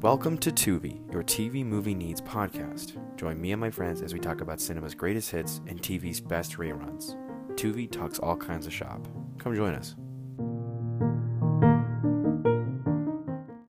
Welcome to Tubi, your TV movie needs podcast. Join me and my friends as we talk about cinema's greatest hits and TV's best reruns. Tubi talks all kinds of shop. Come join us.